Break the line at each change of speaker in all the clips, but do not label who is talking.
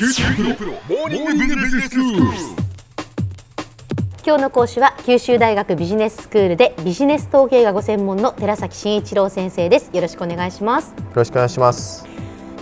九州大学モーニングビジネススクール。
今日の講師は九州大学ビジネススクールでビジネス統計がご専門の寺崎真一郎先生ですよろしくお願いします
よろしくお願いします。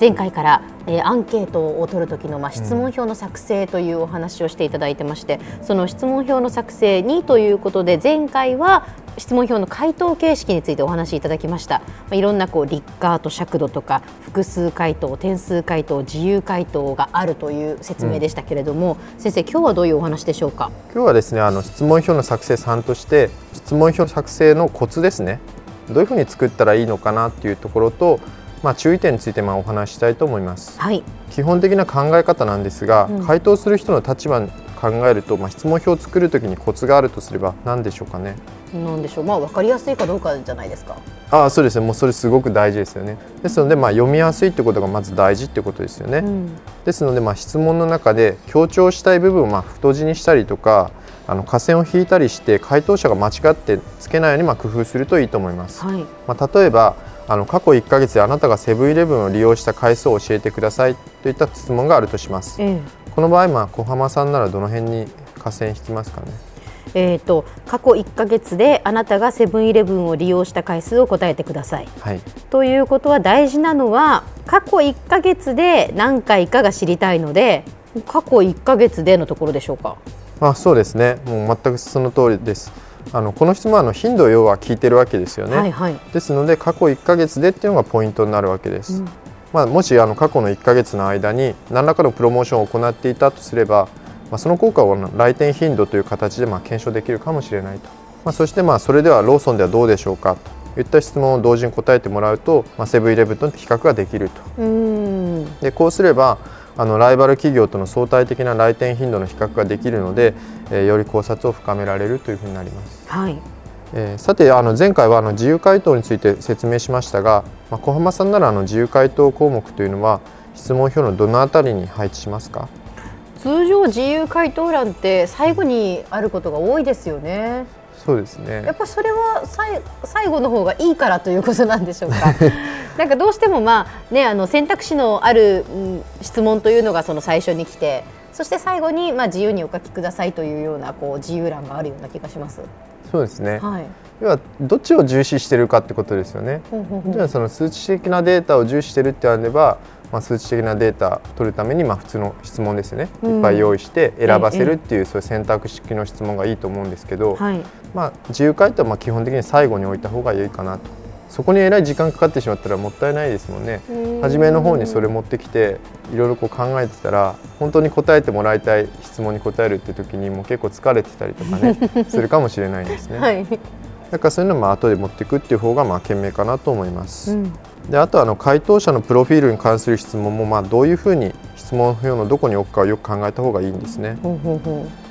前回から、えーアンケートを取る時の、まあ、質問票の作成というお話をしていただいてまして、その質問票の作成にということで前回は質問票の回答形式についてお話しいただきました、まあ、いろんなこう立カーと尺度とか複数回答点数回答自由回答があるという説明でしたけれども、先生今日はどういうお話でしょうか？
今日はですね、あの質問票の作成3として質問票作成のコツですね。どういうふうに作ったらいいのかなっていうところと、まあ注意点についてまあお話ししたいと思います。
はい
基本的な考え方なんですが、
うん
回答する人の立場に考えると、まあ質問票を作るときにコツがあるとすれば何でしょうかね。
なんでしょうまあ分かりやすいかどうかじゃないですか
ああ、そうですね。もうそれすごく大事ですよね。ですので、まあ読みやすいってことがまず大事ってことですよね。
うん
ですので、まあ、質問の中で強調したい部分をまあ太字にしたりとかあの下線を引いたりして回答者が間違ってつけないようにまあ工夫するといいと思います。
はい
まあ、例えばあの過去1ヶ月であなたがセブンイレブンを利用した回数を教えてくださいといった質問があるとします。
ええ
この場合、まあ、小浜さんならどの辺に下線引きますかね？
えー、と過去1ヶ月であなたがセブンイレブンを利用した回数を答えてください。
はい、
ということは大事なのは過去1ヶ月で何回かが知りたいので過去1ヶ月でのところでしょうか？
あそうですねもう全くその通りです。あのこの質問はあの頻度を要は聞いてるわけですよね。
はいはい。
ですので過去1ヶ月でっていうのがポイントになるわけです。
うん
まあ、もしあの過去の1ヶ月の間に何らかのプロモーションを行っていたとすれば、まあ、その効果を来店頻度という形でまあ検証できるかもしれないと、まあ、そしてまあそれではローソンではどうでしょうか？といった質問を同時に答えてもらうと、まあ、セブンイレブンと比較ができると
うーん
でこうすればあのライバル企業との相対的な来店頻度の比較ができるので、えーより考察を深められるというふうになります。
はい。
えーさてあの前回はあの自由回答について説明しましたが、まあ、小浜さんならあの自由回答項目というのは質問票のどのあたりに配置しますか？
通常自由回答欄って最後にあることが多いですよね。
そうです
やっ
ね
ぱそれはさい最後の方がいいからということなんでしょうか？なんかどうしてもまあねあの選択肢のある、うん質問というのがその最初に来て、そして最後にまあ自由にお書きくださいというようなこう自由欄があるような気がします。
そうですね
はい。
要はどっちを重視してるかってことですよね
ほうほうほう
じゃあその数値的なデータを重視してるってあれば、まあ、数値的なデータを取るためにまあ普通の質問ですよね、
うん。
いっぱい用意して選ばせるっていう、そういう選択式の質問がいいと思うんですけど、
はい。
まあ、自由回答はまあ基本的に最後に置いた方がいいかなと。そこにえらい時間かかってしまったらもったいないですもんね。初めの方にそれ持ってきていろいろこう考えてたら本当に答えてもらいたい質問に答えるって時にもう結構疲れてたりとかね するかもしれないですね、
はい。
だからそういうのも後で持っていくっていう方がまあ賢明かなと思います、
うん。
であとはあの回答者のプロフィールに関する質問もまあどういうふうに質問票のどこに置くかをよく考えた方がいいんですね。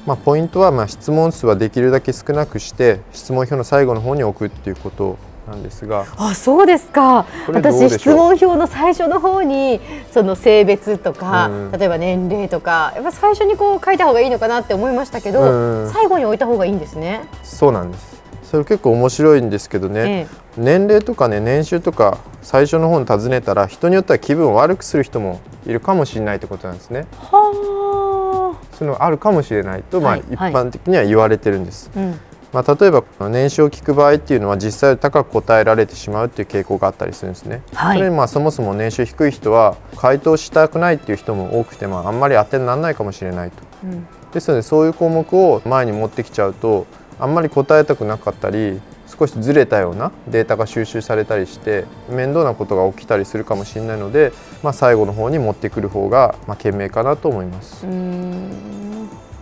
まあ、ポイントはまあ質問数はできるだけ少なくして質問票の最後の方に置くっていうことなんですが。
あそうですか。私質問票の最初の方にその性別とか、
うん。
例えば年齢とかやっぱ最初にこう書いた方がいいのかなって思いましたけど、
うん。
最後に置いた方がいいんですね。
そうなんですそれ結構面白いんですけどね、
ええ。
年齢とかね年収とか最初の方に尋ねたら人によっては気分を悪くする人もいるかもしれないってことなんですね。
は
そういうのがあるかもしれないと、まあ
はい
一般的には言われてるんです、
あ、うん、
まあ、例えば年収を聞く場合っていうのは実際高く答えられてしまうっていう傾向があったりするんですね、
はい。
それにまあそもそも年収低い人は回答したくないっていう人も多くて、まあ、あんまり当てにならないかもしれないと。
うん。
ですのでそういう項目を前に持ってきちゃうとあんまり答えたくなかったり少しずれたようなデータが収集されたりして面倒なことが起きたりするかもしれないので、まあ、最後の方に持ってくる方がまあ賢明かなと思います。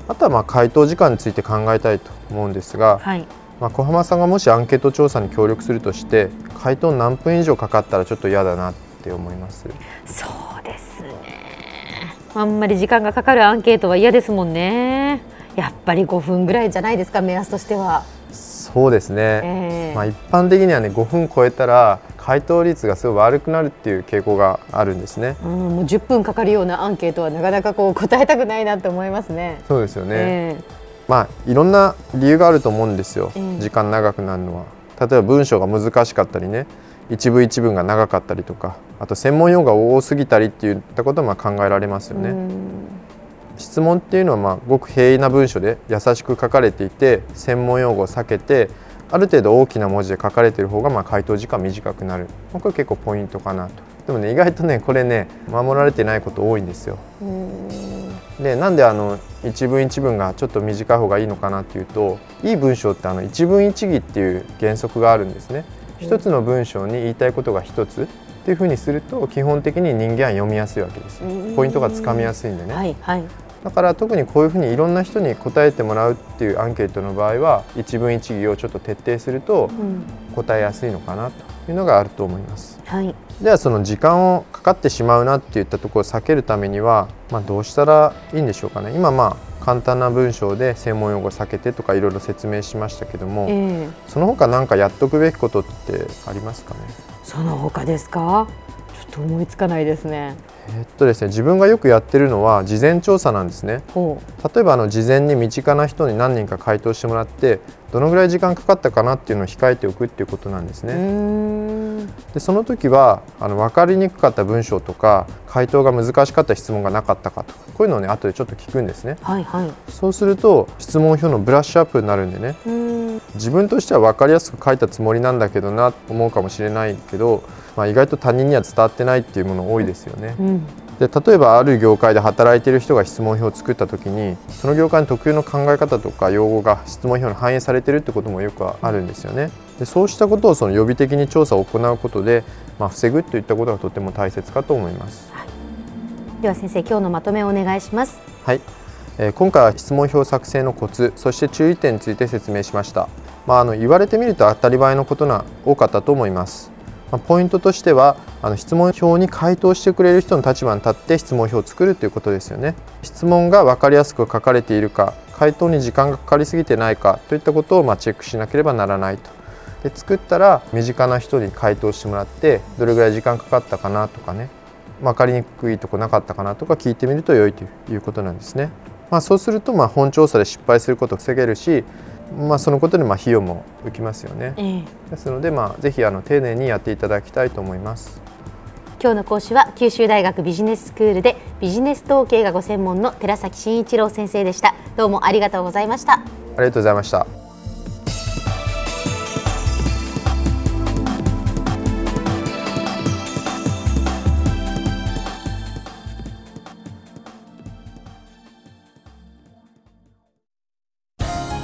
あとはまあ回答時間について考えたいと思うんですが、
はい。
まあ、小浜さんがもしアンケート調査に協力するとして回答何分以上かかったらちょっと嫌だなって思います。
そうですね。あんまり時間がかかるアンケートは嫌ですもんねやっぱり5分ぐらいじゃないですか目安としては、
そうですね、
ええ。
まあ、一般的にはね5分超えたら回答率がすごい悪くなるっていう傾向があるんですね。
うん、もう10分かかるようなアンケートはなかなかこう答えたくないなって思いますね。
そうですよね、
え
まあいろんな理由があると思うんですよ、
ええ。
時間長くなるのは。例えば文章が難しかったりね一部一文が長かったりとかあと専門用語が多すぎたりっていったこともまあ考えられますよね、
うん
質問っていうのはまあごく平易な文章で優しく書かれていて専門用語を避けてある程度大きな文字で書かれている方がまあ回答時間短くなる。これ結構ポイントかなと。でもね意外とねこれね守られてないこと多いんですよ。でなんであの一文一文がちょっと短い方がいいのかなっていうといい文章ってあの一文一義っていう原則があるんですね。一つの文章に言いたいことが一つっていうふうにすると基本的に人間は読みやすいわけですよ。ポイントがつかみやすいんでね、
はいはい、
だから特にこういうふうにいろんな人に答えてもらうっていうアンケートの場合は一文一義をちょっと徹底すると答えやすいのかなというのがあると思います。
はい、
ではその時間をかかってしまうなっていったところを避けるためには、まあ、どうしたらいいんでしょうかね。今まあ簡単な文章で専門用語を避けてとかいろいろ説明しましたけども、えー、その他何かやっとくべきことってありますかね
その他ですかちょっと思いつかないですね
えっとですね、自分がよくやってるのは事前調査なんですね。例えばあの事前に身近な人に何人か回答してもらってどのぐらい時間かかったかなっていうのを控えておくっていうことなんですね。でその時はあの分かりにくかった文章とか回答が難しかった質問がなかったかとこういうのをね後でちょっと聞くんですね、
はいはい、
そうすると質問票のブラッシュアップになるんでね自分としては分かりやすく書いたつもりなんだけどなと思うかもしれないけどまあ、意外と他人には伝わってないっていうもの多いですよね。うん、で例えばある業界で働いている人が質問票を作った時にその業界の特有の考え方とか用語が質問票に反映されているってこともよくあるんですよね。でそうしたことをその予備的に調査を行うことで、まあ、防ぐといったことがとても大切かと思います。はい、
では先生今日のまとめをお願いします。
はい、えー、今回は質問票作成のコツそして注意点について説明しました。まあ、あの言われてみると当たり前のことが多かったと思います。まあ、ポイントとしてはあの質問票に回答してくれる人の立場に立って質問票を作るということですよね。質問が分かりやすく書かれているか回答に時間がかかりすぎてないかといったことをまチェックしなければならないと。で作ったら身近な人に回答してもらってどれぐらい時間かかったかなとかね分かりにくいとこなかったかなとか聞いてみると良いということなんですね。まあ、そうするとまあ本調査で失敗することを防げるしまあ、そのことでまあ費用も浮きますよね、えー、ですので、まあ、ぜひあの丁寧にやっていただきたいと思います。
今日の講師は九州大学ビジネススクールでビジネス統計がご専門の寺崎真一郎先生でした。どうもありがとうございました。あ
りがとうございました